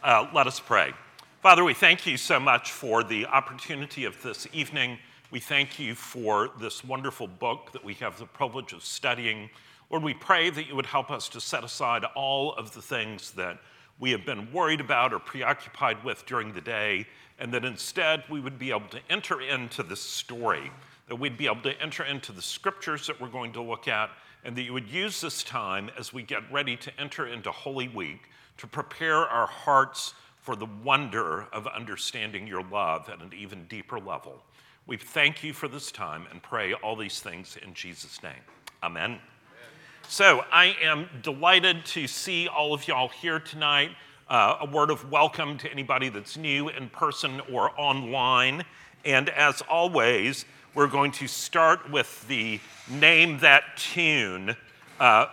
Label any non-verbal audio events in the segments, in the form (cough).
Uh, let us pray. Father, we thank you so much for the opportunity of this evening. We thank you for this wonderful book that we have the privilege of studying. Lord, we pray that you would help us to set aside all of the things that we have been worried about or preoccupied with during the day, and that instead we would be able to enter into this story, that we'd be able to enter into the scriptures that we're going to look at, and that you would use this time as we get ready to enter into Holy Week to prepare our hearts for the wonder of understanding your love at an even deeper level. We thank you for this time and pray all these things in Jesus' name. Amen. So I am delighted to see all of y'all here tonight. Uh, a word of welcome to anybody that's new in person or online. And as always, we're going to start with the name that tune. Uh,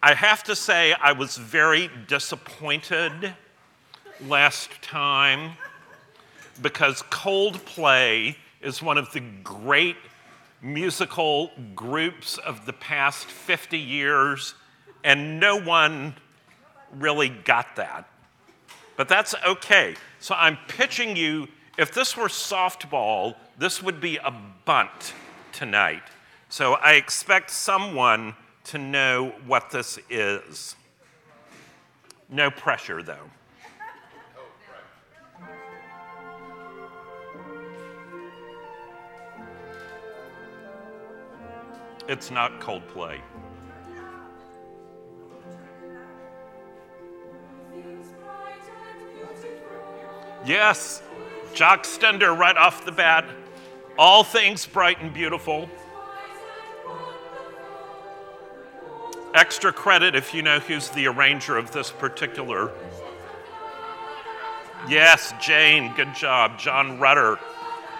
I have to say, I was very disappointed last time because Coldplay is one of the great musical groups of the past 50 years, and no one really got that. But that's okay. So I'm pitching you if this were softball, this would be a bunt tonight. So I expect someone to know what this is. No pressure, though. It's not Coldplay. Yes, Jock Stender right off the bat. All things bright and beautiful. Extra credit if you know who's the arranger of this particular. Yes, Jane, good job. John Rutter.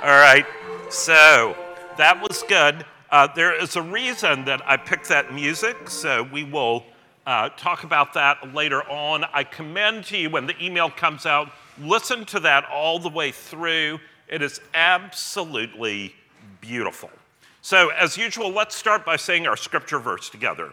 All right, so that was good. Uh, there is a reason that I picked that music, so we will uh, talk about that later on. I commend to you when the email comes out, listen to that all the way through. It is absolutely beautiful. So, as usual, let's start by saying our scripture verse together.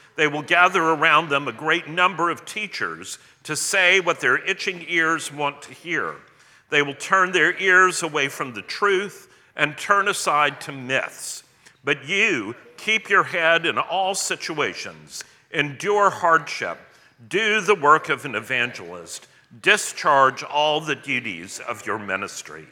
they will gather around them a great number of teachers to say what their itching ears want to hear. They will turn their ears away from the truth and turn aside to myths. But you, Keep your head in all situations, endure hardship, do the work of an evangelist, discharge all the duties of your ministry.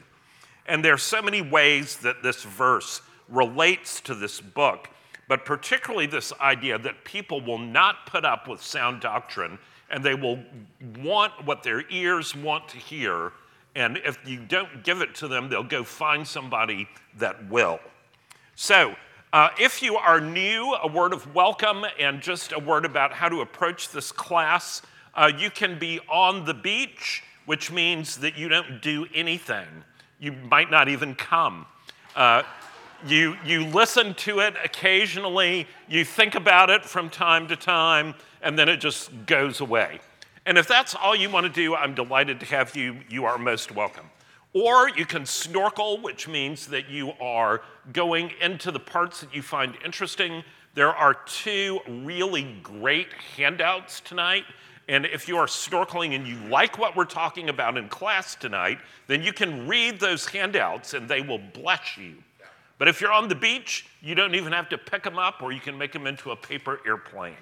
And there are so many ways that this verse relates to this book, but particularly this idea that people will not put up with sound doctrine and they will want what their ears want to hear. And if you don't give it to them, they'll go find somebody that will. So, uh, if you are new, a word of welcome and just a word about how to approach this class. Uh, you can be on the beach, which means that you don't do anything. You might not even come. Uh, you, you listen to it occasionally, you think about it from time to time, and then it just goes away. And if that's all you want to do, I'm delighted to have you. You are most welcome. Or you can snorkel, which means that you are going into the parts that you find interesting. There are two really great handouts tonight. And if you are snorkeling and you like what we're talking about in class tonight, then you can read those handouts and they will bless you. But if you're on the beach, you don't even have to pick them up, or you can make them into a paper airplane.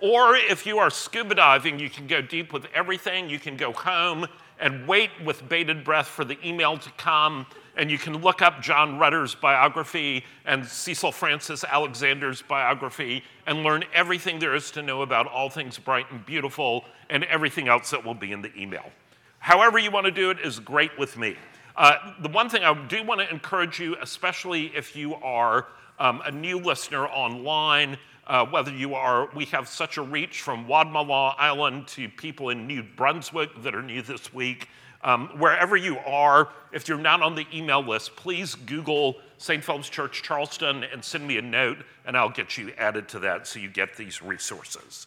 Or if you are scuba diving, you can go deep with everything. You can go home and wait with bated breath for the email to come. And you can look up John Rutter's biography and Cecil Frances Alexander's biography and learn everything there is to know about all things bright and beautiful and everything else that will be in the email. However, you want to do it is great with me. Uh, the one thing I do want to encourage you, especially if you are um, a new listener online, uh, whether you are, we have such a reach from Wadmalaw Island to people in New Brunswick that are new this week. Um, wherever you are, if you're not on the email list, please Google St. Philip's Church Charleston and send me a note, and I'll get you added to that so you get these resources.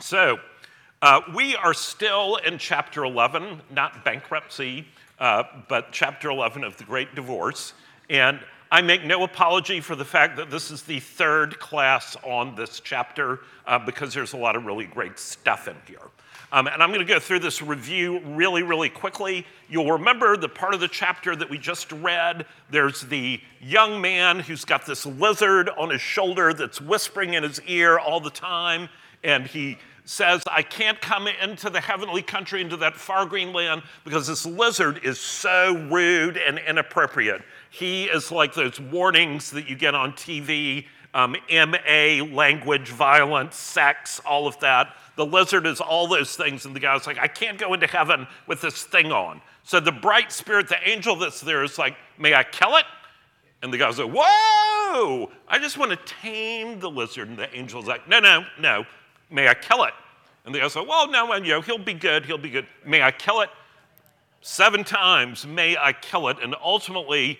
So, uh, we are still in chapter 11, not bankruptcy, uh, but chapter 11 of the Great Divorce. And I make no apology for the fact that this is the third class on this chapter uh, because there's a lot of really great stuff in here. Um, and I'm going to go through this review really, really quickly. You'll remember the part of the chapter that we just read. There's the young man who's got this lizard on his shoulder that's whispering in his ear all the time, and he says, I can't come into the heavenly country, into that far green land, because this lizard is so rude and inappropriate. He is like those warnings that you get on TV um, MA, language, violence, sex, all of that. The lizard is all those things. And the guy's like, I can't go into heaven with this thing on. So the bright spirit, the angel that's there is like, May I kill it? And the guy's like, Whoa, I just want to tame the lizard. And the angel's like, No, no, no, may I kill it? And the guy's like, Well, no, you know, he'll be good, he'll be good. May I kill it? Seven times, may I kill it? And ultimately,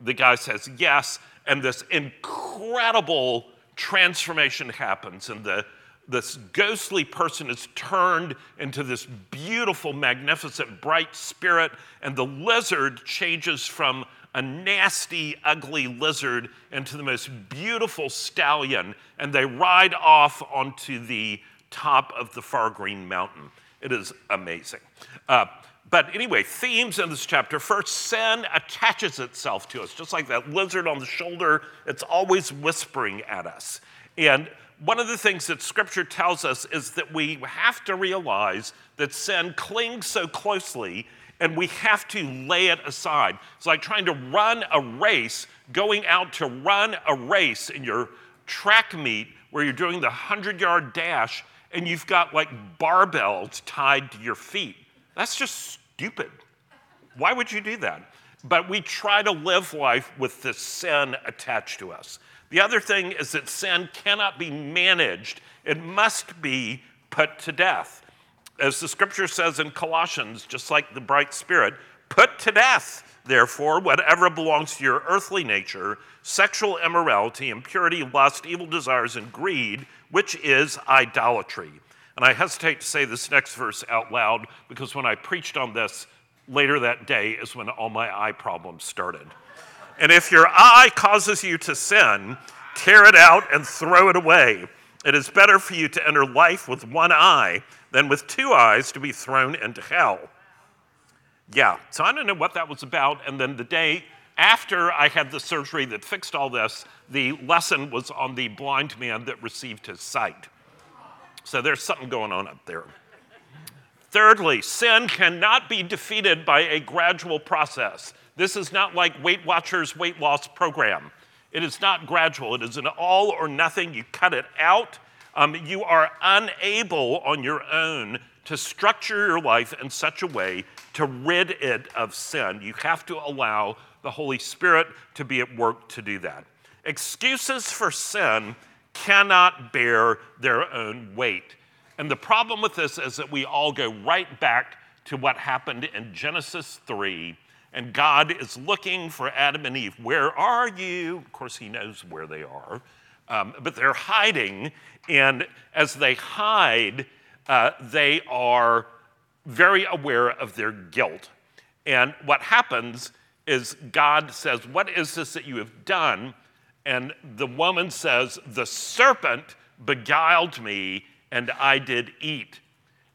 the guy says yes, and this incredible transformation happens, and the this ghostly person is turned into this beautiful, magnificent, bright spirit, and the lizard changes from a nasty, ugly lizard into the most beautiful stallion, and they ride off onto the top of the far green mountain. It is amazing. Uh, but anyway, themes in this chapter. First, sin attaches itself to us, just like that lizard on the shoulder, it's always whispering at us. And one of the things that scripture tells us is that we have to realize that sin clings so closely and we have to lay it aside. It's like trying to run a race, going out to run a race in your track meet where you're doing the 100 yard dash and you've got like barbells tied to your feet. That's just stupid. Why would you do that? But we try to live life with this sin attached to us. The other thing is that sin cannot be managed, it must be put to death. As the scripture says in Colossians, just like the bright spirit, put to death, therefore, whatever belongs to your earthly nature sexual immorality, impurity, lust, evil desires, and greed, which is idolatry. And I hesitate to say this next verse out loud because when I preached on this later that day is when all my eye problems started. And if your eye causes you to sin, tear it out and throw it away. It is better for you to enter life with one eye than with two eyes to be thrown into hell. Yeah, so I don't know what that was about. And then the day after I had the surgery that fixed all this, the lesson was on the blind man that received his sight. So there's something going on up there. Thirdly, sin cannot be defeated by a gradual process. This is not like Weight Watchers' weight loss program. It is not gradual, it is an all or nothing. You cut it out. Um, you are unable on your own to structure your life in such a way to rid it of sin. You have to allow the Holy Spirit to be at work to do that. Excuses for sin cannot bear their own weight. And the problem with this is that we all go right back to what happened in Genesis 3 and God is looking for Adam and Eve. Where are you? Of course, He knows where they are, um, but they're hiding. And as they hide, uh, they are very aware of their guilt. And what happens is God says, What is this that you have done? And the woman says, The serpent beguiled me, and I did eat.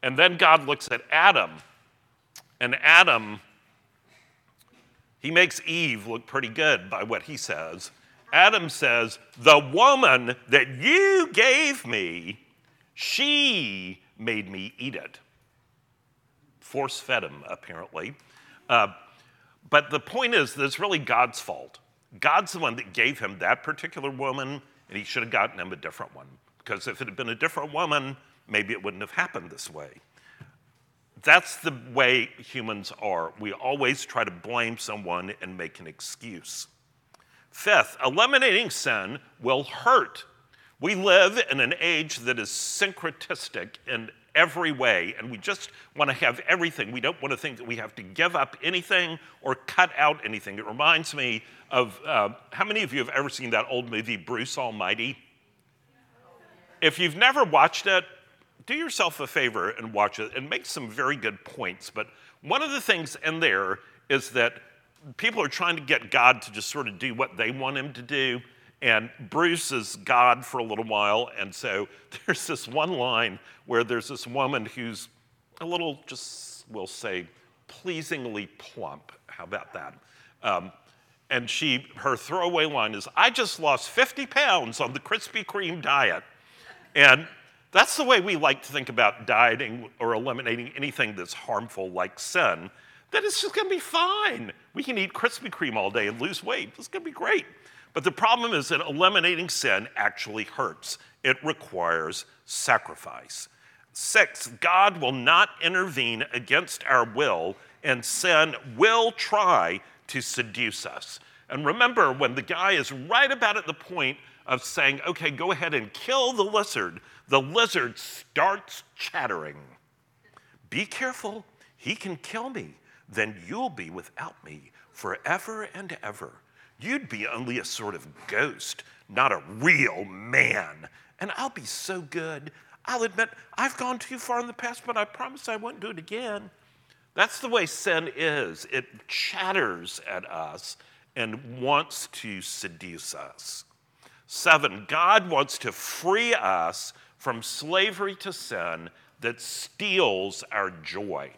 And then God looks at Adam, and Adam he makes Eve look pretty good by what he says. Adam says, The woman that you gave me, she made me eat it. Force fed him, apparently. Uh, but the point is that it's really God's fault. God's the one that gave him that particular woman, and he should have gotten him a different one. Because if it had been a different woman, maybe it wouldn't have happened this way. That's the way humans are. We always try to blame someone and make an excuse. Fifth, eliminating sin will hurt. We live in an age that is syncretistic in every way, and we just want to have everything. We don't want to think that we have to give up anything or cut out anything. It reminds me of uh, how many of you have ever seen that old movie, Bruce Almighty? If you've never watched it, do yourself a favor and watch it and make some very good points. But one of the things in there is that people are trying to get God to just sort of do what they want him to do. And Bruce is God for a little while. And so (laughs) there's this one line where there's this woman who's a little, just we'll say, pleasingly plump. How about that? Um, and she, her throwaway line is, I just lost 50 pounds on the Krispy Kreme diet. And that's the way we like to think about dieting or eliminating anything that's harmful like sin, that it's just gonna be fine. We can eat Krispy Kreme all day and lose weight. It's gonna be great. But the problem is that eliminating sin actually hurts. It requires sacrifice. Six, God will not intervene against our will, and sin will try to seduce us. And remember, when the guy is right about at the point of saying, okay, go ahead and kill the lizard, the lizard starts chattering. Be careful, he can kill me. Then you'll be without me forever and ever. You'd be only a sort of ghost, not a real man. And I'll be so good. I'll admit I've gone too far in the past, but I promise I won't do it again. That's the way sin is. It chatters at us and wants to seduce us. Seven, God wants to free us from slavery to sin that steals our joy.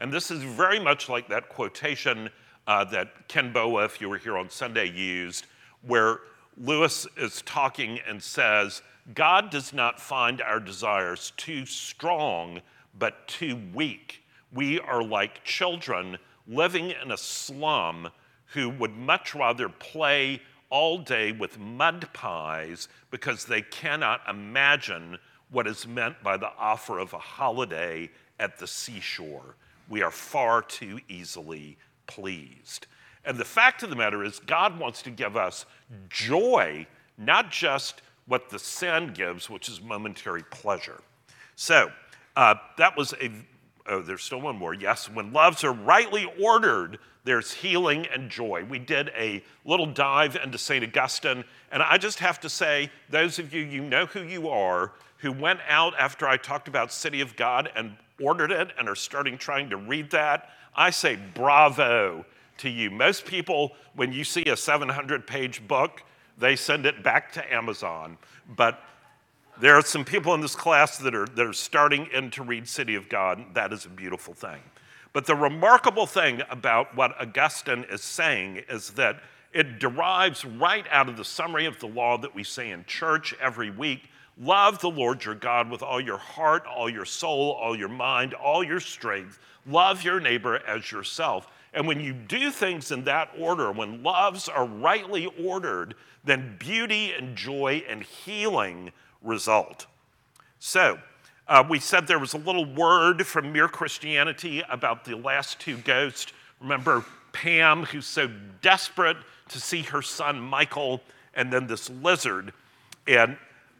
And this is very much like that quotation uh, that Ken Boa, if you were here on Sunday, used, where Lewis is talking and says, God does not find our desires too strong, but too weak. We are like children living in a slum who would much rather play all day with mud pies because they cannot imagine what is meant by the offer of a holiday at the seashore. We are far too easily pleased. And the fact of the matter is, God wants to give us joy, not just what the sin gives, which is momentary pleasure. So, uh, that was a, oh, there's still one more. Yes, when loves are rightly ordered, there's healing and joy. We did a little dive into St. Augustine, and I just have to say, those of you, you know who you are, who went out after I talked about City of God and ordered it and are starting trying to read that, I say bravo to you. Most people, when you see a 700 page book, they send it back to Amazon. But there are some people in this class that are, that are starting in to read City of God. That is a beautiful thing. But the remarkable thing about what Augustine is saying is that it derives right out of the summary of the law that we say in church every week Love the Lord your God with all your heart, all your soul, all your mind, all your strength. Love your neighbor as yourself. And when you do things in that order, when loves are rightly ordered, then beauty and joy and healing result. So, uh, we said there was a little word from Mere Christianity about the last two ghosts. Remember Pam, who's so desperate to see her son Michael, and then this lizard. And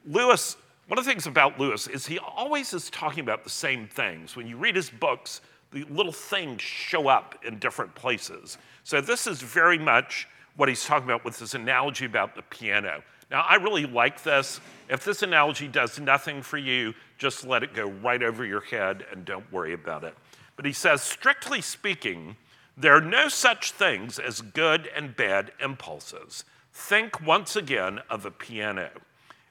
Lewis, one of the things about Lewis is he always is talking about the same things. When you read his books, the little things show up in different places. So this is very much what he's talking about with this analogy about the piano. Now, I really like this. If this analogy does nothing for you, just let it go right over your head and don't worry about it. But he says, strictly speaking, there are no such things as good and bad impulses. Think once again of a piano.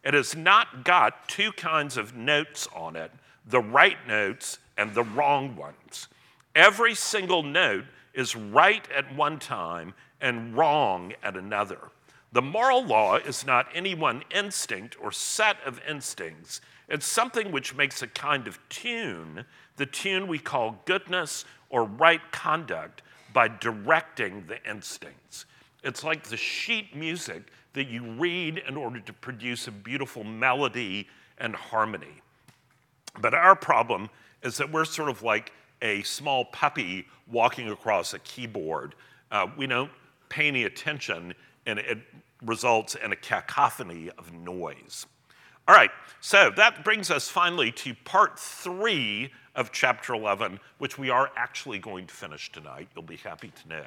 It has not got two kinds of notes on it the right notes and the wrong ones. Every single note is right at one time and wrong at another. The moral law is not any one instinct or set of instincts. It's something which makes a kind of tune, the tune we call goodness or right conduct, by directing the instincts. It's like the sheet music that you read in order to produce a beautiful melody and harmony. But our problem is that we're sort of like a small puppy walking across a keyboard. Uh, we don't pay any attention, and it results in a cacophony of noise. All right, so that brings us finally to part three of chapter 11, which we are actually going to finish tonight. You'll be happy to know.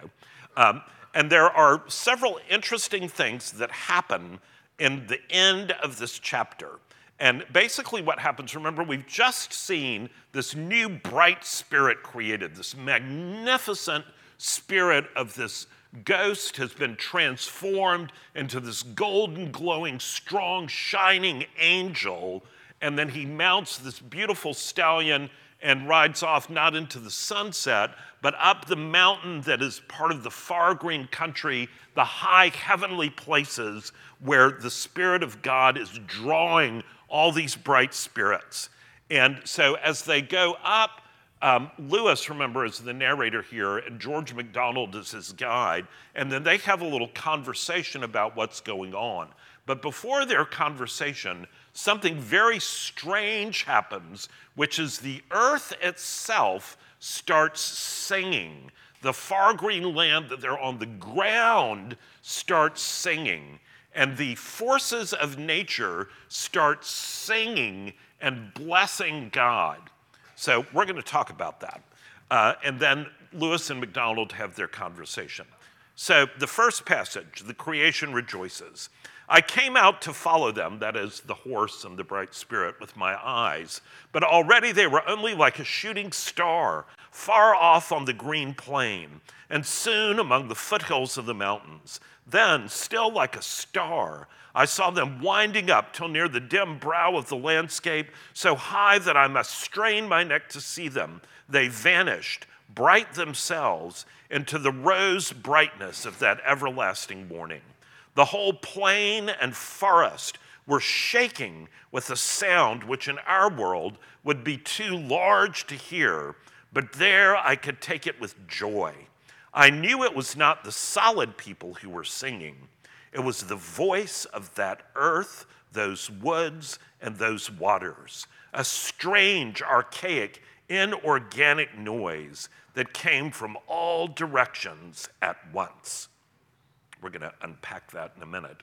Um, and there are several interesting things that happen in the end of this chapter. And basically, what happens, remember, we've just seen this new bright spirit created, this magnificent spirit of this ghost has been transformed into this golden, glowing, strong, shining angel. And then he mounts this beautiful stallion and rides off not into the sunset, but up the mountain that is part of the far green country, the high heavenly places where the Spirit of God is drawing all these bright spirits. And so as they go up, um, Lewis, remember, is the narrator here, and George MacDonald is his guide. And then they have a little conversation about what's going on. But before their conversation, something very strange happens, which is the earth itself starts singing. The far green land that they're on the ground starts singing. And the forces of nature start singing and blessing God. So we're going to talk about that. Uh, and then Lewis and MacDonald have their conversation. So the first passage, the creation rejoices. I came out to follow them, that is, the horse and the bright spirit, with my eyes, but already they were only like a shooting star, far off on the green plain, and soon among the foothills of the mountains. Then, still like a star, I saw them winding up till near the dim brow of the landscape, so high that I must strain my neck to see them. They vanished, bright themselves, into the rose brightness of that everlasting morning. The whole plain and forest were shaking with a sound which in our world would be too large to hear, but there I could take it with joy. I knew it was not the solid people who were singing, it was the voice of that earth, those woods, and those waters, a strange, archaic, inorganic noise that came from all directions at once. We're going to unpack that in a minute.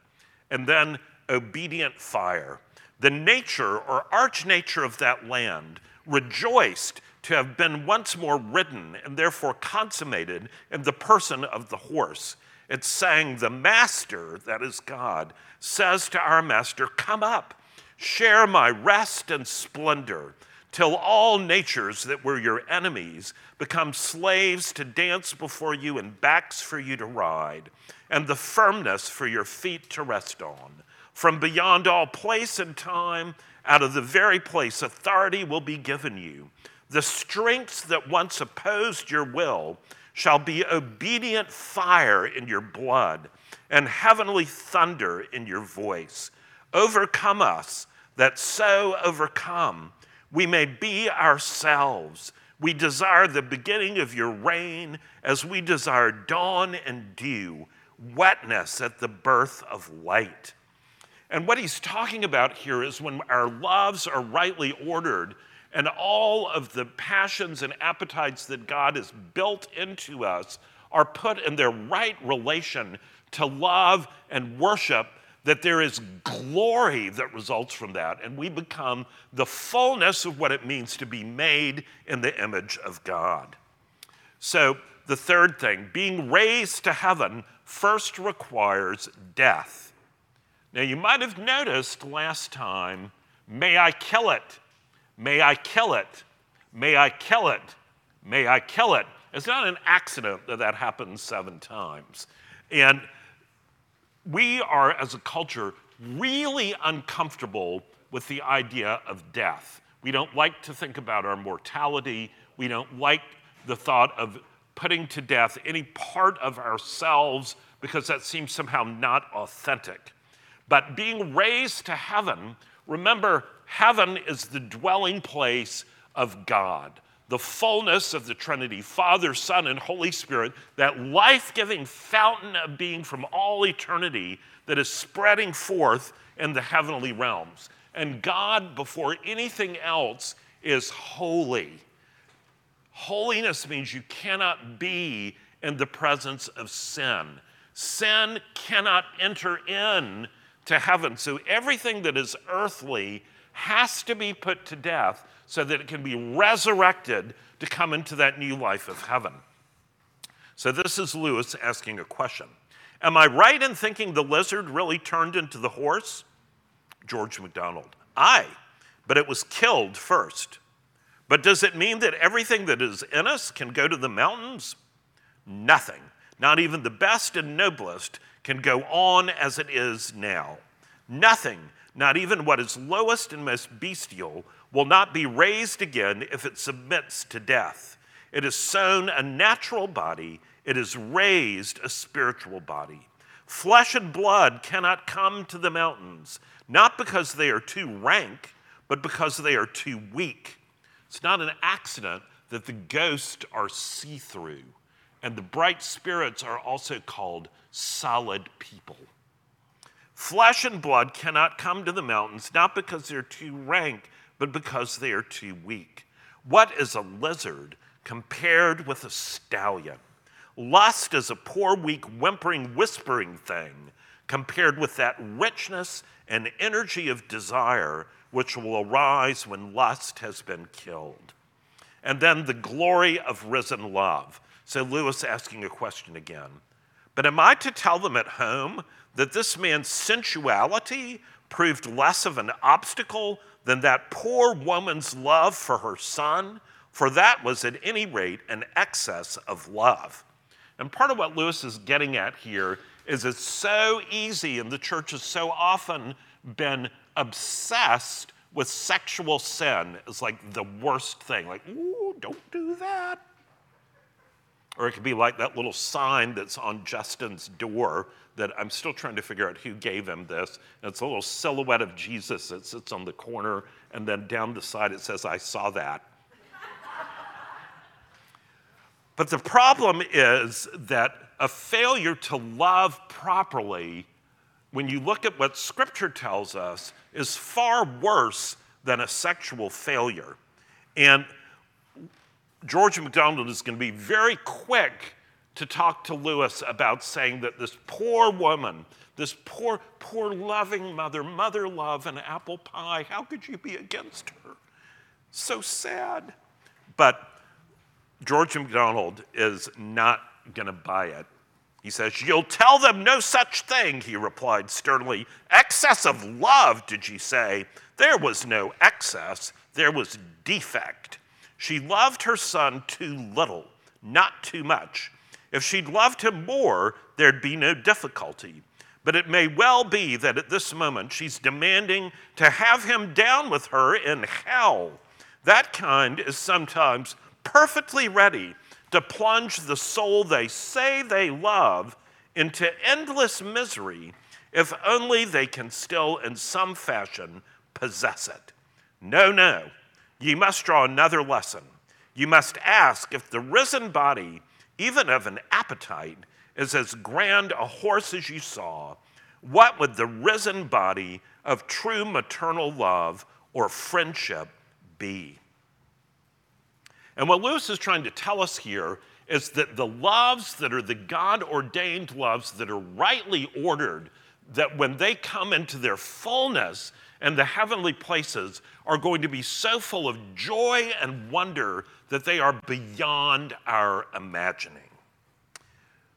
And then obedient fire. The nature or arch nature of that land rejoiced to have been once more ridden and therefore consummated in the person of the horse. It sang, The Master, that is God, says to our Master, Come up, share my rest and splendor till all natures that were your enemies become slaves to dance before you and backs for you to ride, and the firmness for your feet to rest on. From beyond all place and time, out of the very place, authority will be given you. The strengths that once opposed your will shall be obedient fire in your blood and heavenly thunder in your voice. Overcome us that so overcome we may be ourselves. We desire the beginning of your reign as we desire dawn and dew, wetness at the birth of light. And what he's talking about here is when our loves are rightly ordered and all of the passions and appetites that God has built into us are put in their right relation to love and worship that there is glory that results from that, and we become the fullness of what it means to be made in the image of God. So, the third thing, being raised to heaven, first requires death. Now, you might have noticed last time, may I kill it? May I kill it? May I kill it? May I kill it? It's not an accident that that happens seven times. And we are, as a culture, really uncomfortable with the idea of death. We don't like to think about our mortality. We don't like the thought of putting to death any part of ourselves because that seems somehow not authentic. But being raised to heaven, remember, heaven is the dwelling place of God the fullness of the Trinity, Father, Son, and Holy Spirit, that life giving fountain of being from all eternity that is spreading forth in the heavenly realms. And God, before anything else, is holy. Holiness means you cannot be in the presence of sin. Sin cannot enter in to heaven. So everything that is earthly has to be put to death so that it can be resurrected to come into that new life of heaven. So this is Lewis asking a question. Am I right in thinking the lizard really turned into the horse? George MacDonald. Aye, but it was killed first. But does it mean that everything that is in us can go to the mountains? Nothing, not even the best and noblest, can go on as it is now. Nothing, not even what is lowest and most bestial, will not be raised again if it submits to death. It is sown a natural body, it is raised a spiritual body. Flesh and blood cannot come to the mountains, not because they are too rank, but because they are too weak. It's not an accident that the ghosts are see through, and the bright spirits are also called solid people. Flesh and blood cannot come to the mountains, not because they're too rank, but because they are too weak. What is a lizard compared with a stallion? Lust is a poor, weak, whimpering, whispering thing compared with that richness and energy of desire which will arise when lust has been killed. And then the glory of risen love. So Lewis asking a question again. But am I to tell them at home that this man's sensuality proved less of an obstacle than that poor woman's love for her son? For that was at any rate an excess of love. And part of what Lewis is getting at here is it's so easy, and the church has so often been obsessed with sexual sin is like the worst thing. Like, ooh, don't do that. Or it could be like that little sign that's on Justin's door that I'm still trying to figure out who gave him this. And it's a little silhouette of Jesus that sits on the corner, and then down the side it says, I saw that. but the problem is that a failure to love properly, when you look at what Scripture tells us, is far worse than a sexual failure. And George MacDonald is going to be very quick to talk to Lewis about saying that this poor woman, this poor, poor loving mother, mother love and apple pie, how could you be against her? So sad. But George MacDonald is not going to buy it. He says, You'll tell them no such thing, he replied sternly. Excess of love, did you say? There was no excess, there was defect. She loved her son too little, not too much. If she'd loved him more, there'd be no difficulty. But it may well be that at this moment she's demanding to have him down with her in hell. That kind is sometimes perfectly ready to plunge the soul they say they love into endless misery if only they can still, in some fashion, possess it. No, no. Ye must draw another lesson. You must ask if the risen body, even of an appetite, is as grand a horse as you saw, what would the risen body of true maternal love or friendship be? And what Lewis is trying to tell us here is that the loves that are the God ordained loves that are rightly ordered, that when they come into their fullness and the heavenly places, are going to be so full of joy and wonder that they are beyond our imagining.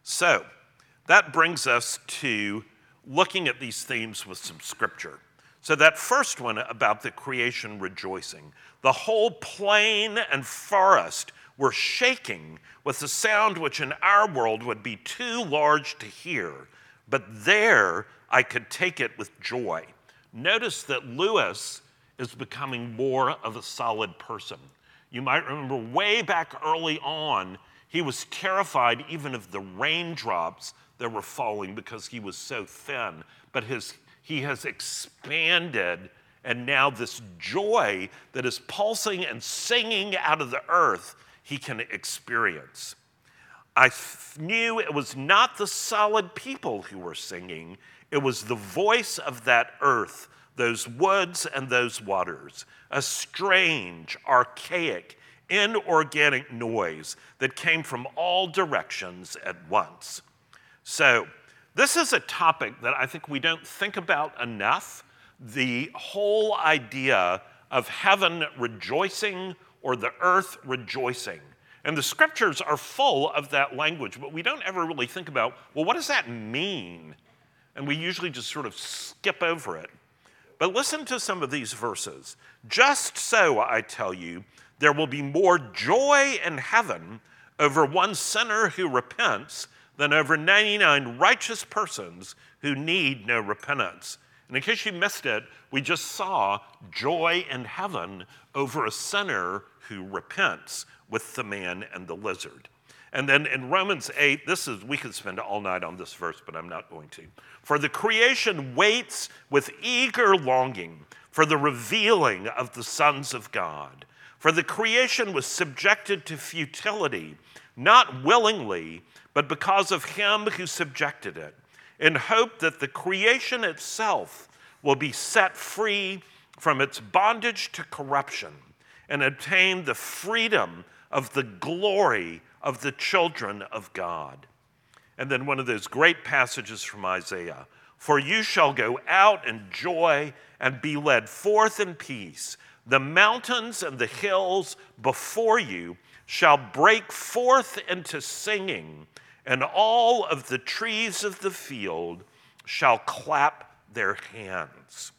So, that brings us to looking at these themes with some scripture. So, that first one about the creation rejoicing, the whole plain and forest were shaking with a sound which in our world would be too large to hear, but there I could take it with joy. Notice that Lewis is becoming more of a solid person. You might remember way back early on, he was terrified even of the raindrops that were falling because he was so thin. But his, he has expanded and now, this joy that is pulsing and singing out of the earth, he can experience. I knew it was not the solid people who were singing, it was the voice of that earth, those woods and those waters, a strange, archaic, inorganic noise that came from all directions at once. So, This is a topic that I think we don't think about enough the whole idea of heaven rejoicing or the earth rejoicing. And the scriptures are full of that language, but we don't ever really think about, well, what does that mean? And we usually just sort of skip over it. But listen to some of these verses. Just so, I tell you, there will be more joy in heaven over one sinner who repents than over 99 righteous persons who need no repentance. And in case you missed it, we just saw joy in heaven over a sinner who repents with the man and the lizard. And then in Romans 8, this is, we could spend all night on this verse, but I'm not going to. For the creation waits with eager longing for the revealing of the sons of God. For the creation was subjected to futility, not willingly, but because of him who subjected it in hope that the creation itself will be set free from its bondage to corruption and obtain the freedom of the glory of the children of God. And then one of those great passages from Isaiah For you shall go out in joy and be led forth in peace. The mountains and the hills before you shall break forth into singing and all of the trees of the field shall clap their hands.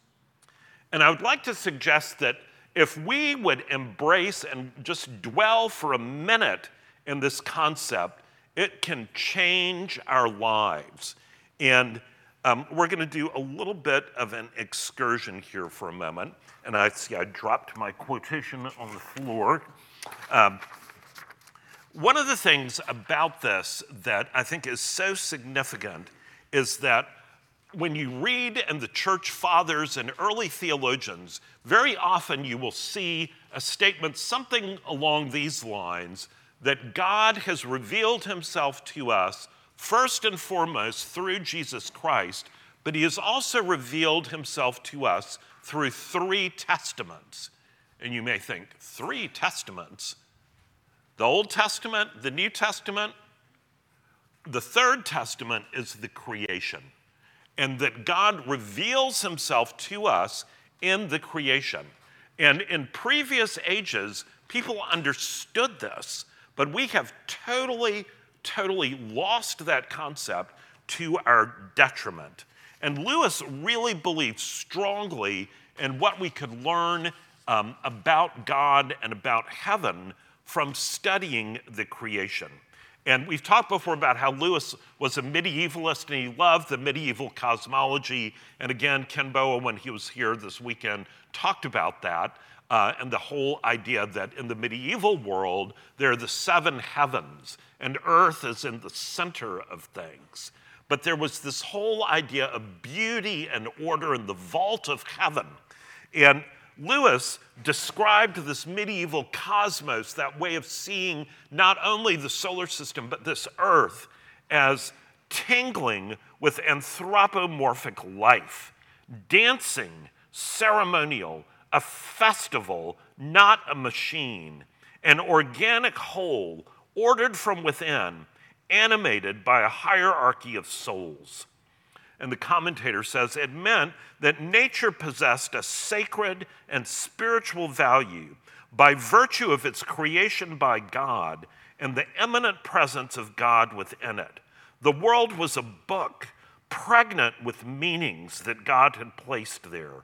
And I would like to suggest that if we would embrace and just dwell for a minute in this concept, it can change our lives. And um, we're going to do a little bit of an excursion here for a moment. And I see I dropped my quotation on the floor. Um, one of the things about this that I think is so significant is that when you read and the church fathers and early theologians, very often you will see a statement, something along these lines, that God has revealed himself to us first and foremost through Jesus Christ, but he has also revealed himself to us through three testaments. And you may think, three testaments? The Old Testament, the New Testament, the Third Testament is the creation, and that God reveals himself to us in the creation. And in previous ages, people understood this, but we have totally, totally lost that concept to our detriment. And Lewis really believed strongly in what we could learn um, about God and about heaven from studying the creation. And we've talked before about how Lewis was a medievalist and he loved the medieval cosmology. And again, Ken Boa, when he was here this weekend, talked about that uh, and the whole idea that in the medieval world, there are the seven heavens and earth is in the center of things. But there was this whole idea of beauty and order in the vault of heaven. And Lewis described this medieval cosmos, that way of seeing not only the solar system, but this earth, as tingling with anthropomorphic life, dancing, ceremonial, a festival, not a machine, an organic whole, ordered from within, animated by a hierarchy of souls. And the commentator says it meant that nature possessed a sacred and spiritual value by virtue of its creation by God and the immanent presence of God within it. The world was a book pregnant with meanings that God had placed there.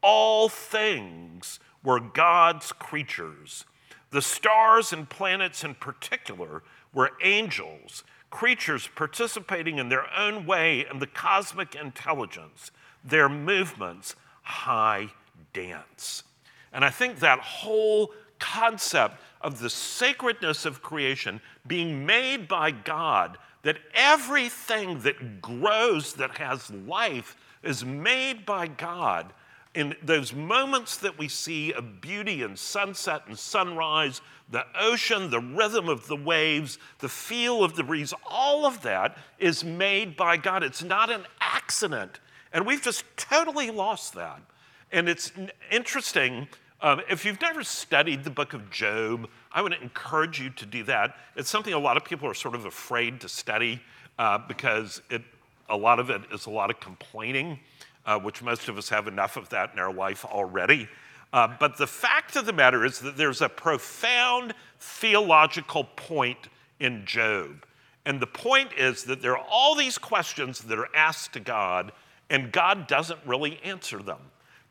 All things were God's creatures. The stars and planets, in particular, were angels creatures participating in their own way in the cosmic intelligence, their movements, high dance. And I think that whole concept of the sacredness of creation being made by God, that everything that grows, that has life, is made by God, in those moments that we see of beauty and sunset and sunrise, the ocean, the rhythm of the waves, the feel of the breeze, all of that is made by God. It's not an accident. And we've just totally lost that. And it's interesting. Um, if you've never studied the book of Job, I would encourage you to do that. It's something a lot of people are sort of afraid to study uh, because it a lot of it is a lot of complaining, uh, which most of us have enough of that in our life already. Uh, but the fact of the matter is that there's a profound theological point in Job. And the point is that there are all these questions that are asked to God, and God doesn't really answer them.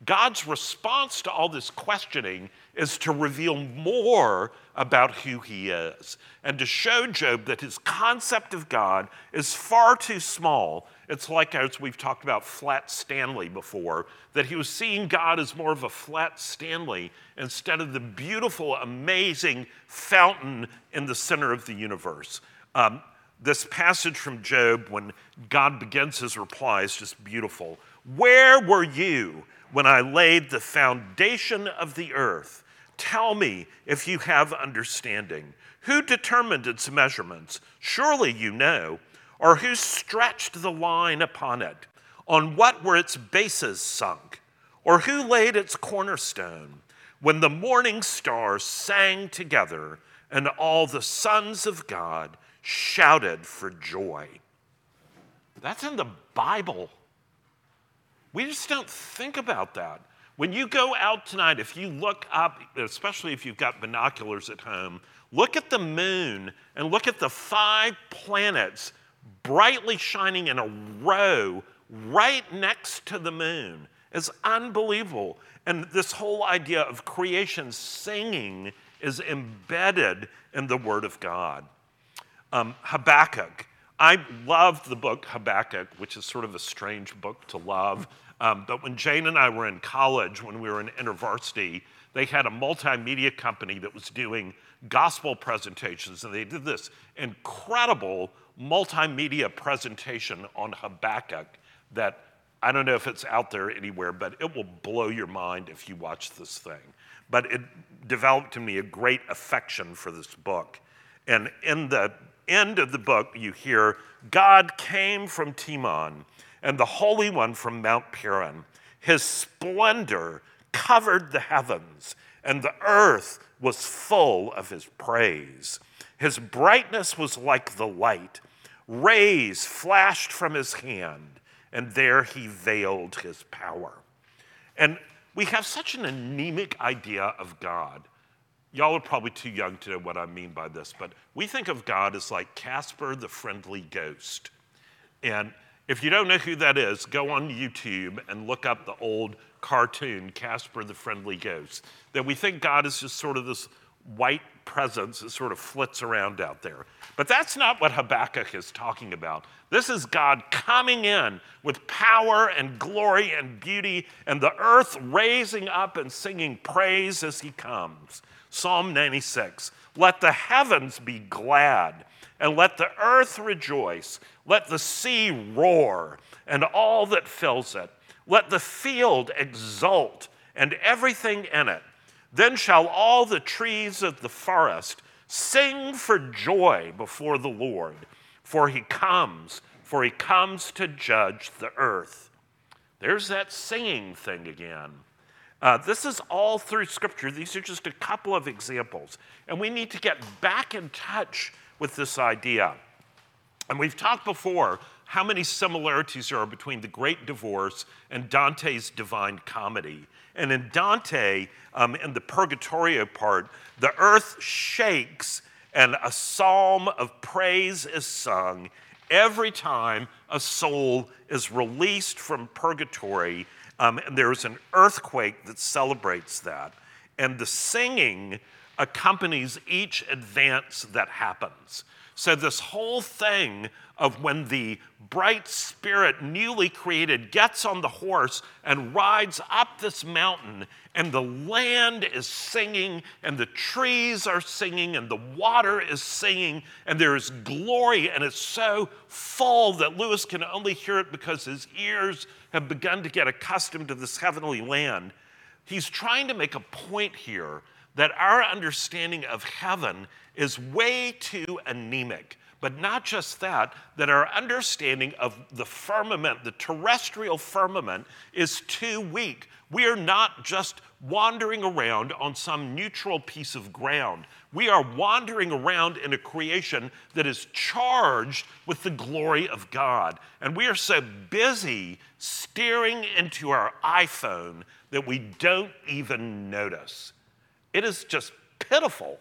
God's response to all this questioning is to reveal more about who he is and to show Job that his concept of God is far too small. It's like, as we've talked about Flat Stanley before, that he was seeing God as more of a flat Stanley instead of the beautiful, amazing fountain in the center of the universe. Um, this passage from Job, when God begins his reply, is just beautiful. Where were you when I laid the foundation of the earth? Tell me if you have understanding. Who determined its measurements? Surely you know. Or who stretched the line upon it? On what were its bases sunk? Or who laid its cornerstone? When the morning stars sang together and all the sons of God shouted for joy. That's in the Bible. We just don't think about that. When you go out tonight, if you look up, especially if you've got binoculars at home, look at the moon and look at the five planets brightly shining in a row right next to the moon. It's unbelievable. And this whole idea of creation singing is embedded in the Word of God. Um, Habakkuk. I love the book Habakkuk, which is sort of a strange book to love. Um, but when Jane and I were in college, when we were in InterVarsity, they had a multimedia company that was doing gospel presentations, and they did this incredible multimedia presentation on Habakkuk that I don't know if it's out there anywhere, but it will blow your mind if you watch this thing. But it developed in me a great affection for this book. And in the end of the book, you hear God came from Teman and the Holy One from Mount Paran. His splendor covered the heavens, and the earth was full of his praise. His brightness was like the light. Rays flashed from his hand, and there he veiled his power. And we have such an anemic idea of God. Y'all are probably too young to know what I mean by this, but we think of God as like Casper the friendly ghost. And if you don't know who that is, go on YouTube and look up the old cartoon, Casper the Friendly Ghost. That we think God is just sort of this white presence that sort of flits around out there. But that's not what Habakkuk is talking about. This is God coming in with power and glory and beauty, and the earth raising up and singing praise as he comes. Psalm 96 Let the heavens be glad, and let the earth rejoice. Let the sea roar, and all that fills it. Let the field exult, and everything in it. Then shall all the trees of the forest sing for joy before the Lord, for he comes, for he comes to judge the earth. There's that singing thing again. Uh, this is all through Scripture. These are just a couple of examples. And we need to get back in touch with this idea. And we've talked before how many similarities there are between the Great Divorce and Dante's Divine Comedy. And in Dante, um, in the Purgatorio part, the earth shakes and a psalm of praise is sung every time a soul is released from purgatory. Um, and there's an earthquake that celebrates that. And the singing accompanies each advance that happens. So, this whole thing of when the bright spirit, newly created, gets on the horse and rides up this mountain, and the land is singing, and the trees are singing, and the water is singing, and there is glory, and it's so full that Lewis can only hear it because his ears have begun to get accustomed to this heavenly land. He's trying to make a point here that our understanding of heaven is way too anemic. But not just that, that our understanding of the firmament, the terrestrial firmament, is too weak. We are not just wandering around on some neutral piece of ground. We are wandering around in a creation that is charged with the glory of God. And we are so busy staring into our iPhone that we don't even notice. It is just pitiful.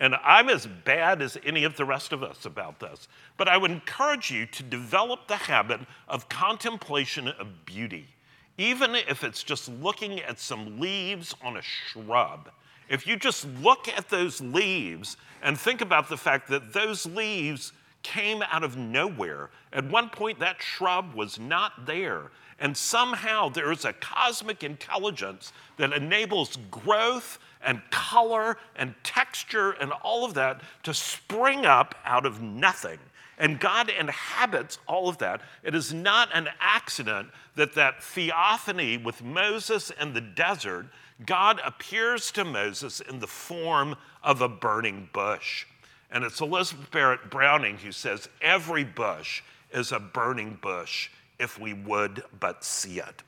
And I'm as bad as any of the rest of us about this. But I would encourage you to develop the habit of contemplation of beauty, even if it's just looking at some leaves on a shrub. If you just look at those leaves and think about the fact that those leaves came out of nowhere, at one point that shrub was not there. And somehow there is a cosmic intelligence that enables growth and color and texture and all of that to spring up out of nothing. And God inhabits all of that. It is not an accident that that theophany with Moses in the desert, God appears to Moses in the form of a burning bush. And it's Elizabeth Barrett Browning who says, Every bush is a burning bush if we would but see it.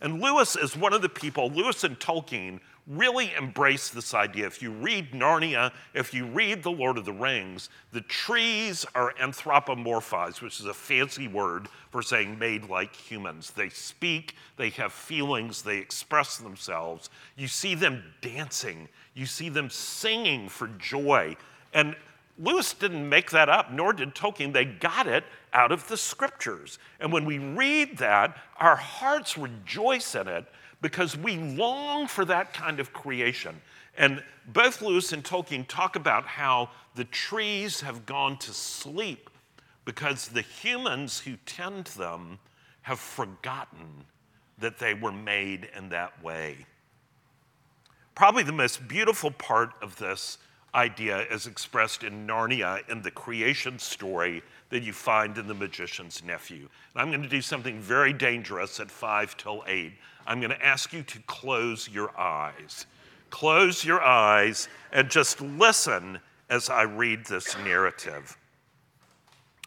And Lewis is one of the people, Lewis and Tolkien really embrace this idea. If you read Narnia, if you read The Lord of the Rings, the trees are anthropomorphized, which is a fancy word for saying made like humans. They speak, they have feelings, they express themselves. You see them dancing, you see them singing for joy. And Lewis didn't make that up, nor did Tolkien. They got it out of the scriptures. And when we read that, our hearts rejoice in it because we long for that kind of creation. And both Lewis and Tolkien talk about how the trees have gone to sleep because the humans who tend them have forgotten that they were made in that way. Probably the most beautiful part of this idea is expressed in Narnia in the creation story that you find in The Magician's Nephew. And I'm going to do something very dangerous at 5 till 8. I'm going to ask you to close your eyes. Close your eyes and just listen as I read this narrative.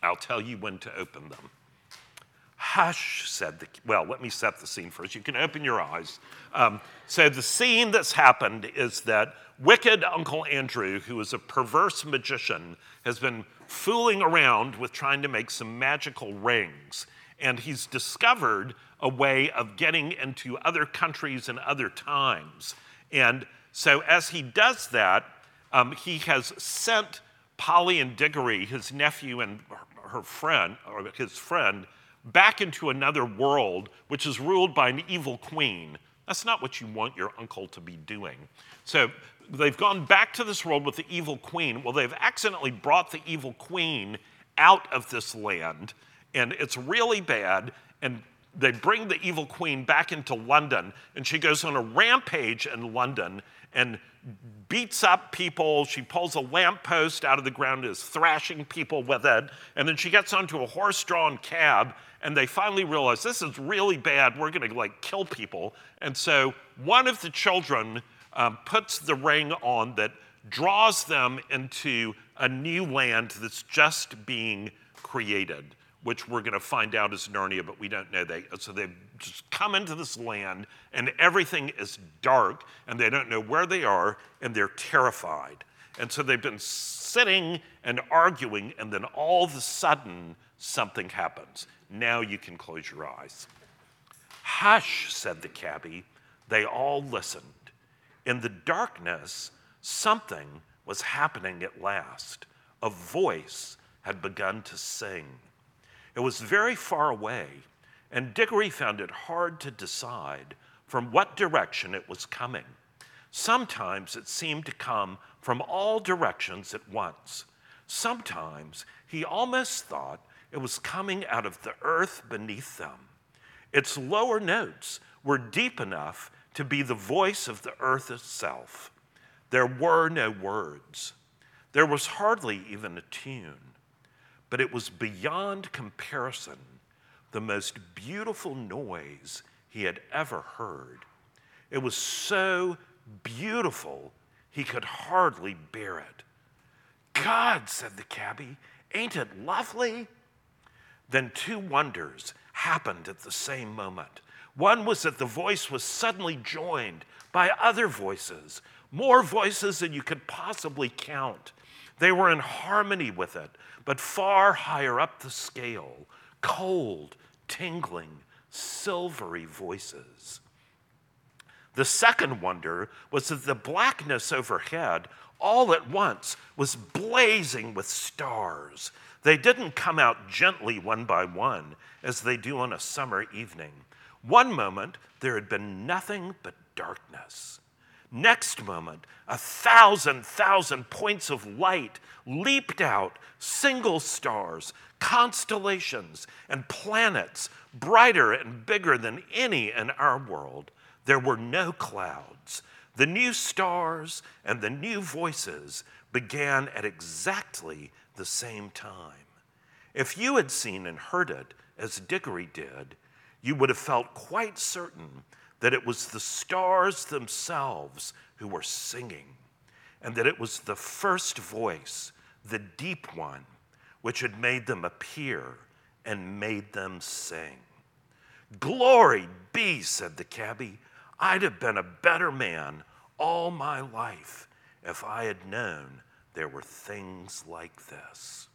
I'll tell you when to open them. Hush, said the, well, let me set the scene first. You can open your eyes. Um, so, the scene that's happened is that wicked Uncle Andrew, who is a perverse magician, has been fooling around with trying to make some magical rings. And he's discovered a way of getting into other countries and other times. And so, as he does that, um, he has sent Polly and Diggory, his nephew and her friend, or his friend, back into another world which is ruled by an evil queen. That's not what you want your uncle to be doing. So they've gone back to this world with the evil queen. Well, they've accidentally brought the evil queen out of this land, and it's really bad. And they bring the evil queen back into London, and she goes on a rampage in London and beats up people. She pulls a lamppost out of the ground, and is thrashing people with it, and then she gets onto a horse-drawn cab, and they finally realize this is really bad. We're going to like kill people, and so one of the children um, puts the ring on that draws them into a new land that's just being created which we're going to find out is Narnia, but we don't know. They, so they've just come into this land, and everything is dark, and they don't know where they are, and they're terrified. And so they've been sitting and arguing, and then all of a sudden, something happens. Now you can close your eyes. Hush, said the cabbie. They all listened. In the darkness, something was happening at last. A voice had begun to sing. It was very far away, and Diggory found it hard to decide from what direction it was coming. Sometimes it seemed to come from all directions at once. Sometimes he almost thought it was coming out of the earth beneath them. Its lower notes were deep enough to be the voice of the earth itself. There were no words. There was hardly even a tune but it was beyond comparison the most beautiful noise he had ever heard. It was so beautiful he could hardly bear it. God, said the cabbie, Ain't it lovely? Then two wonders happened at the same moment. One was that the voice was suddenly joined by other voices, more voices than you could possibly count. They were in harmony with it, but far higher up the scale, cold, tingling, silvery voices. The second wonder was that the blackness overhead all at once was blazing with stars. They didn't come out gently one by one as they do on a summer evening. One moment, there had been nothing but darkness. Next moment, a thousand, thousand points of light leaped out, single stars, constellations, and planets, brighter and bigger than any in our world. There were no clouds. The new stars and the new voices began at exactly the same time. If you had seen and heard it as Diggory did, you would have felt quite certain that it was the stars themselves who were singing, and that it was the first voice, the deep one, which had made them appear and made them sing. Glory be, said the cabbie. I'd have been a better man all my life if I had known there were things like this.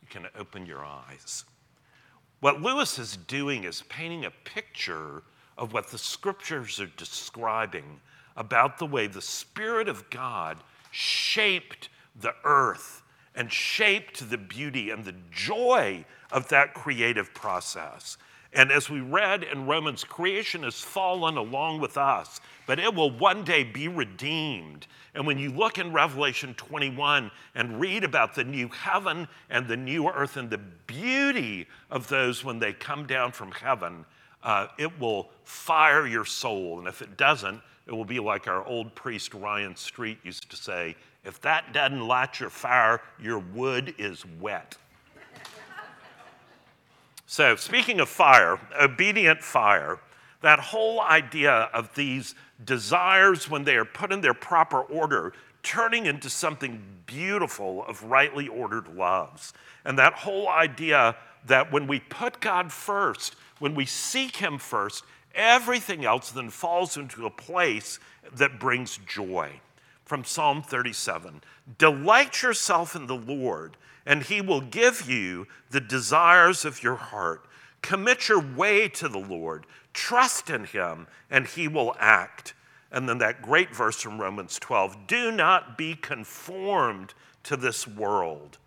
You can open your eyes. What Lewis is doing is painting a picture of what the scriptures are describing about the way the Spirit of God shaped the earth and shaped the beauty and the joy of that creative process. And as we read in Romans, creation has fallen along with us, but it will one day be redeemed. And when you look in Revelation 21 and read about the new heaven and the new earth and the beauty of those when they come down from heaven, uh, it will fire your soul. And if it doesn't, it will be like our old priest Ryan Street used to say if that doesn't light your fire, your wood is wet. So, speaking of fire, obedient fire, that whole idea of these desires, when they are put in their proper order, turning into something beautiful of rightly ordered loves. And that whole idea that when we put God first, when we seek Him first, everything else then falls into a place that brings joy. From Psalm 37 Delight yourself in the Lord and he will give you the desires of your heart. Commit your way to the Lord, trust in him, and he will act. And then that great verse from Romans 12 do not be conformed to this world.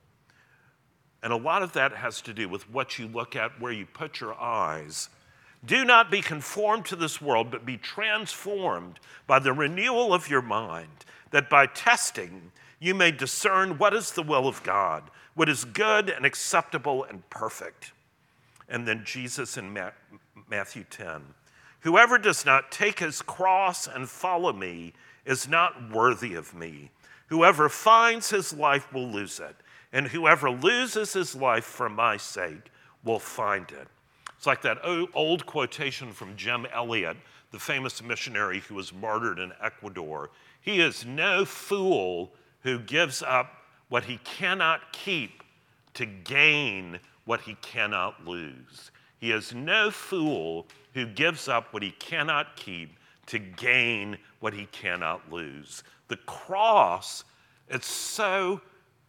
And a lot of that has to do with what you look at, where you put your eyes. Do not be conformed to this world, but be transformed by the renewal of your mind, that by testing you may discern what is the will of God what is good and acceptable and perfect. And then Jesus in Matthew 10 Whoever does not take his cross and follow me is not worthy of me. Whoever finds his life will lose it, and whoever loses his life for my sake will find it. It's like that old quotation from Jim Elliot, the famous missionary who was martyred in Ecuador. He is no fool who gives up what he cannot keep to gain what he cannot lose. He is no fool who gives up what he cannot keep to gain what he cannot lose. The cross, it's so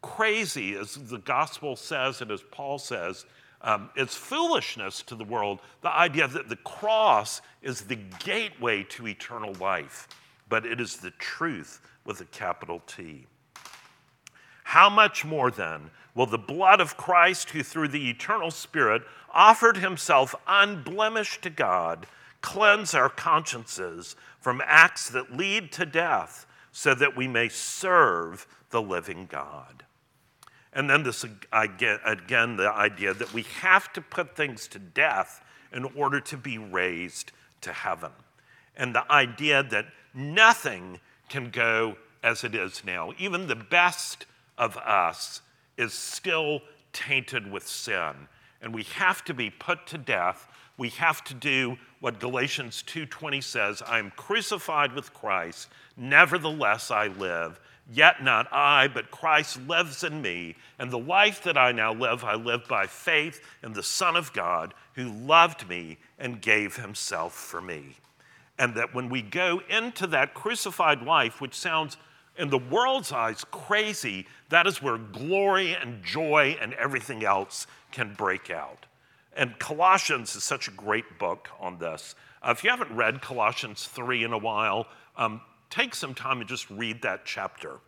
crazy, as the gospel says and as Paul says, um, it's foolishness to the world. The idea that the cross is the gateway to eternal life, but it is the truth with a capital T. How much more then will the blood of Christ, who through the eternal Spirit offered himself unblemished to God, cleanse our consciences from acts that lead to death, so that we may serve the living God? And then this again, the idea that we have to put things to death in order to be raised to heaven. And the idea that nothing can go as it is now. Even the best of us is still tainted with sin. And we have to be put to death. We have to do what Galatians 2:20 says, I am crucified with Christ, nevertheless I live, Yet not I, but Christ lives in me. And the life that I now live, I live by faith in the Son of God who loved me and gave himself for me. And that when we go into that crucified life, which sounds in the world's eyes crazy, that is where glory and joy and everything else can break out. And Colossians is such a great book on this. Uh, if you haven't read Colossians 3 in a while, um, take some time and just read that chapter.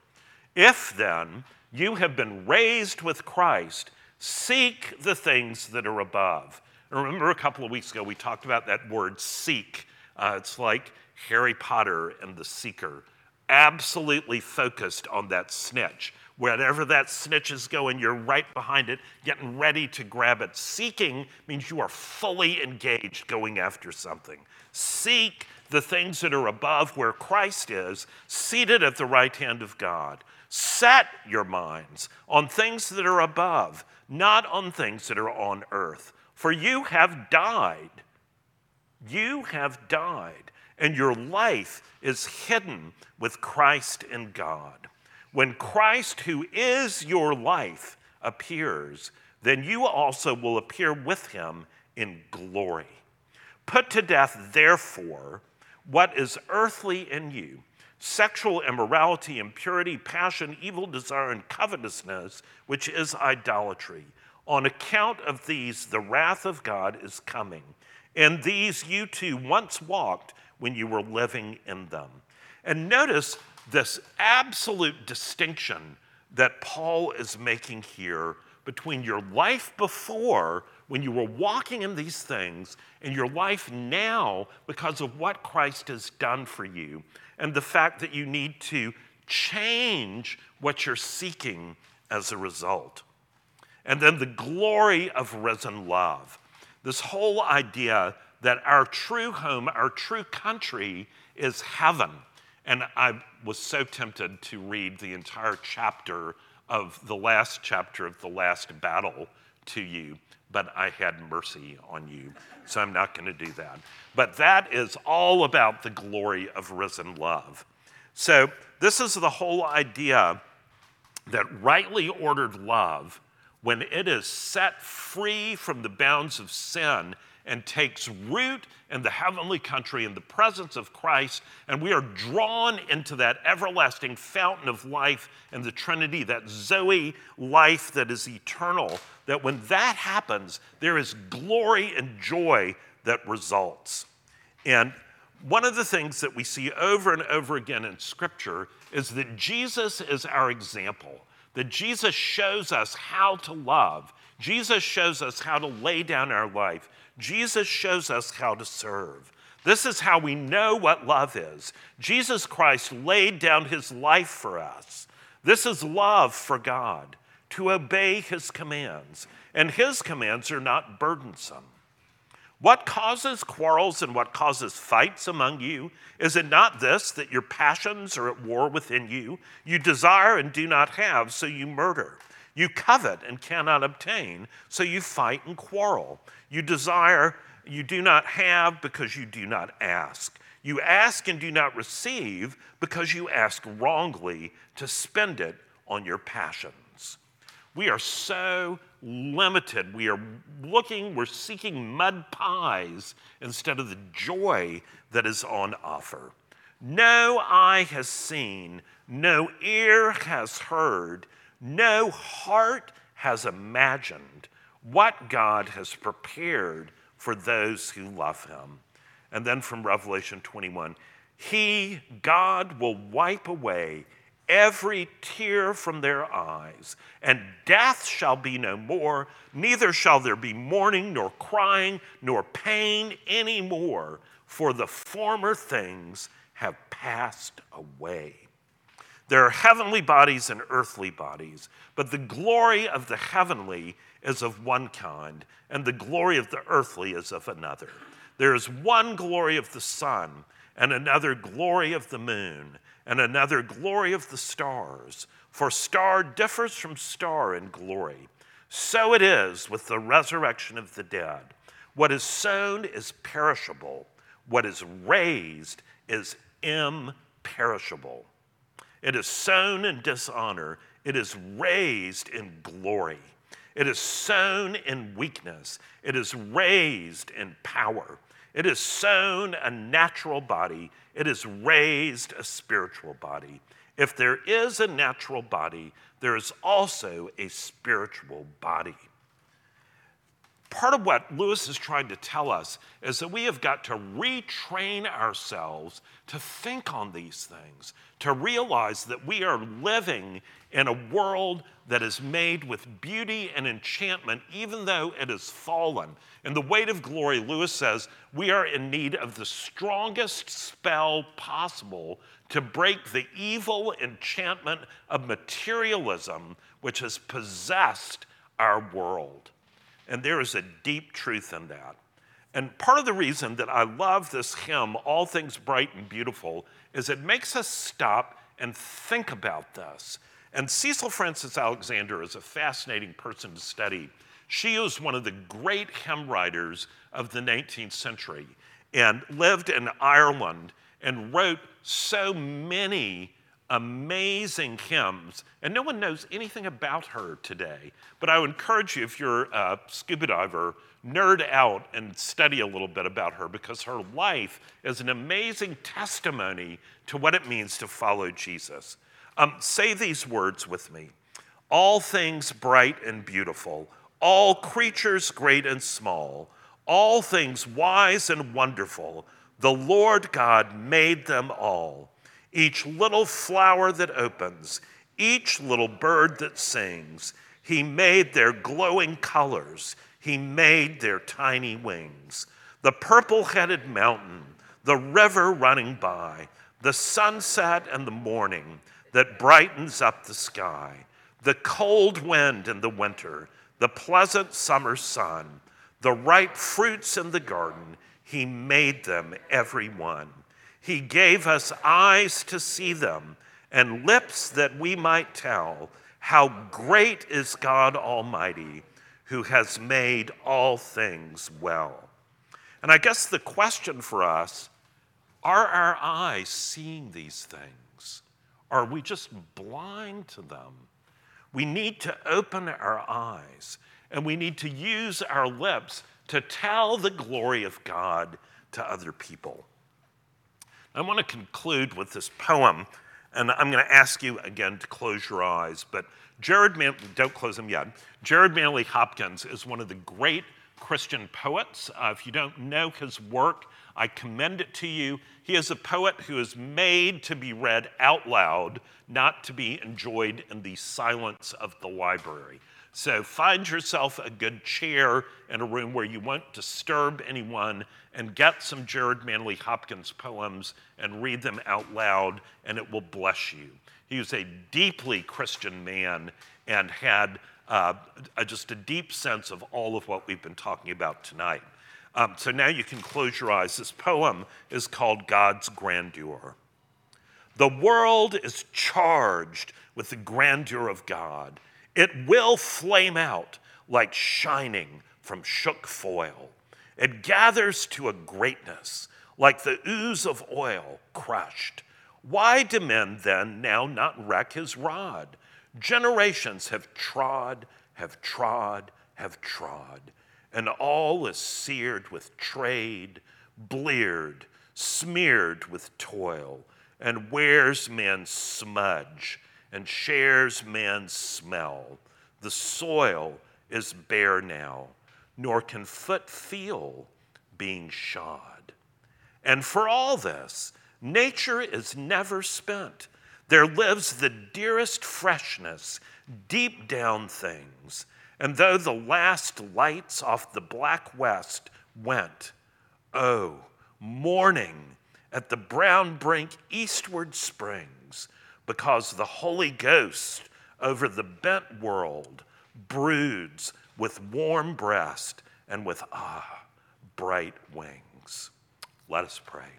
If then you have been raised with Christ, seek the things that are above. Remember a couple of weeks ago we talked about that word seek. Uh, it's like Harry Potter and the Seeker, absolutely focused on that snitch. Wherever that snitch is going, you're right behind it, getting ready to grab it. Seeking means you are fully engaged going after something. Seek the things that are above where Christ is, seated at the right hand of God. Set your minds on things that are above, not on things that are on earth. For you have died. You have died, and your life is hidden with Christ in God. When Christ, who is your life, appears, then you also will appear with him in glory. Put to death, therefore, what is earthly in you sexual immorality, impurity, passion, evil desire, and covetousness, which is idolatry. On account of these, the wrath of God is coming. And these you too once walked when you were living in them. And notice this absolute distinction that Paul is making here between your life before when you were walking in these things and your life now because of what Christ has done for you, and the fact that you need to change what you're seeking as a result. And then the glory of risen love. This whole idea that our true home, our true country is heaven. And I was so tempted to read the entire chapter of the last chapter of the last battle to you but I had mercy on you. So I'm not going to do that. But that is all about the glory of risen love. So this is the whole idea that rightly ordered love, when it is set free from the bounds of sin and takes root in the heavenly country in the presence of Christ, and we are drawn into that everlasting fountain of life and the Trinity, that Zoe life that is eternal, that when that happens, there is glory and joy that results. And one of the things that we see over and over again in Scripture is that Jesus is our example, that Jesus shows us how to love. Jesus shows us how to lay down our life. Jesus shows us how to serve. This is how we know what love is. Jesus Christ laid down his life for us. This is love for God, to obey his commands. And his commands are not burdensome. What causes quarrels and what causes fights among you? Is it not this, that your passions are at war within you? You desire and do not have, so you murder. You covet and cannot obtain, so you fight and quarrel. You desire, you do not have because you do not ask. You ask and do not receive because you ask wrongly to spend it on your passions. We are so limited. We are looking, we're seeking mud pies instead of the joy that is on offer. No eye has seen, no ear has heard, no heart has imagined what God has prepared for those who love him. And then from Revelation 21, he, God, will wipe away every tear from their eyes, and death shall be no more, neither shall there be mourning, nor crying, nor pain any more, for the former things have passed away. There are heavenly bodies and earthly bodies, but the glory of the heavenly is of one kind, and the glory of the earthly is of another. There is one glory of the sun, and another glory of the moon, and another glory of the stars. For star differs from star in glory. So it is with the resurrection of the dead. What is sown is perishable, what is raised is imperishable. It is sown in dishonor, it is raised in glory. It is sown in weakness, it is raised in power. It is sown a natural body, it is raised a spiritual body. If there is a natural body, there is also a spiritual body part of what Lewis is trying to tell us is that we have got to retrain ourselves to think on these things, to realize that we are living in a world that is made with beauty and enchantment, even though it is fallen. In The Weight of Glory, Lewis says we are in need of the strongest spell possible to break the evil enchantment of materialism which has possessed our world. And there is a deep truth in that. And part of the reason that I love this hymn, All Things Bright and Beautiful, is it makes us stop and think about this. And Cecil Frances Alexander is a fascinating person to study. She was one of the great hymn writers of the 19th century and lived in Ireland and wrote so many amazing hymns, and no one knows anything about her today. But I would encourage you, if you're a scuba diver, nerd out and study a little bit about her because her life is an amazing testimony to what it means to follow Jesus. Um, say these words with me All things bright and beautiful, all creatures great and small, all things wise and wonderful, the Lord God made them all each little flower that opens, each little bird that sings. He made their glowing colors, He made their tiny wings. The purple headed mountain, the river running by, the sunset and the morning that brightens up the sky, the cold wind in the winter, the pleasant summer sun, the ripe fruits in the garden, He made them every one. He gave us eyes to see them and lips that we might tell how great is God Almighty who has made all things well. And I guess the question for us are our eyes seeing these things? Are we just blind to them? We need to open our eyes and we need to use our lips to tell the glory of God to other people. I want to conclude with this poem, and I'm going to ask you again to close your eyes. But Jared Man- don't close them yet. Gerard Manley Hopkins is one of the great Christian poets. Uh, if you don't know his work, I commend it to you. He is a poet who is made to be read out loud, not to be enjoyed in the silence of the library. So find yourself a good chair in a room where you won't disturb anyone and get some Jared Manley Hopkins poems and read them out loud, and it will bless you. He was a deeply Christian man and had uh, just a deep sense of all of what we've been talking about tonight. Um, so now you can close your eyes. This poem is called God's Grandeur. The world is charged with the grandeur of God. It will flame out like shining from shook foil. It gathers to a greatness like the ooze of oil crushed. Why do men then now not reck his rod? Generations have trod, have trod, have trod, and all is seared with trade, bleared, smeared with toil, and wears man's smudge and shares man's smell. The soil is bare now, nor can foot feel being shod. And for all this, nature is never spent. There lives the dearest freshness deep down things. And though the last lights off the black west went, oh, morning at the brown brink eastward springs, because the Holy Ghost over the bent world broods with warm breast and with ah, bright wings. Let us pray.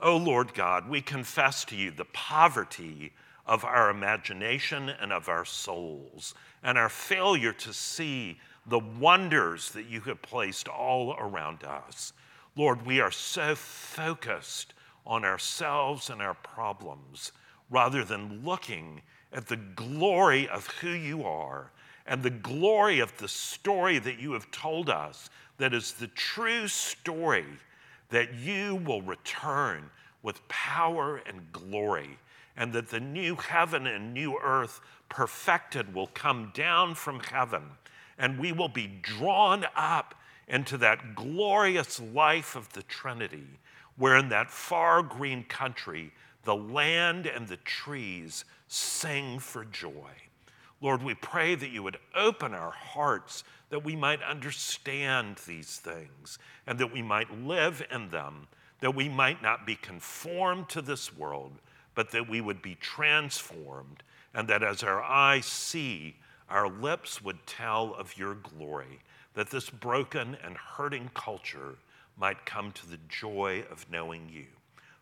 O oh Lord God, we confess to you the poverty of our imagination and of our souls, and our failure to see the wonders that you have placed all around us. Lord, we are so focused on ourselves and our problems rather than looking at the glory of who you are and the glory of the story that you have told us that is the true story that you will return with power and glory, and that the new heaven and new earth perfected will come down from heaven, and we will be drawn up into that glorious life of the Trinity, where in that far green country, the land and the trees sing for joy. Lord, we pray that you would open our hearts that we might understand these things and that we might live in them, that we might not be conformed to this world, but that we would be transformed, and that as our eyes see, our lips would tell of your glory, that this broken and hurting culture might come to the joy of knowing you.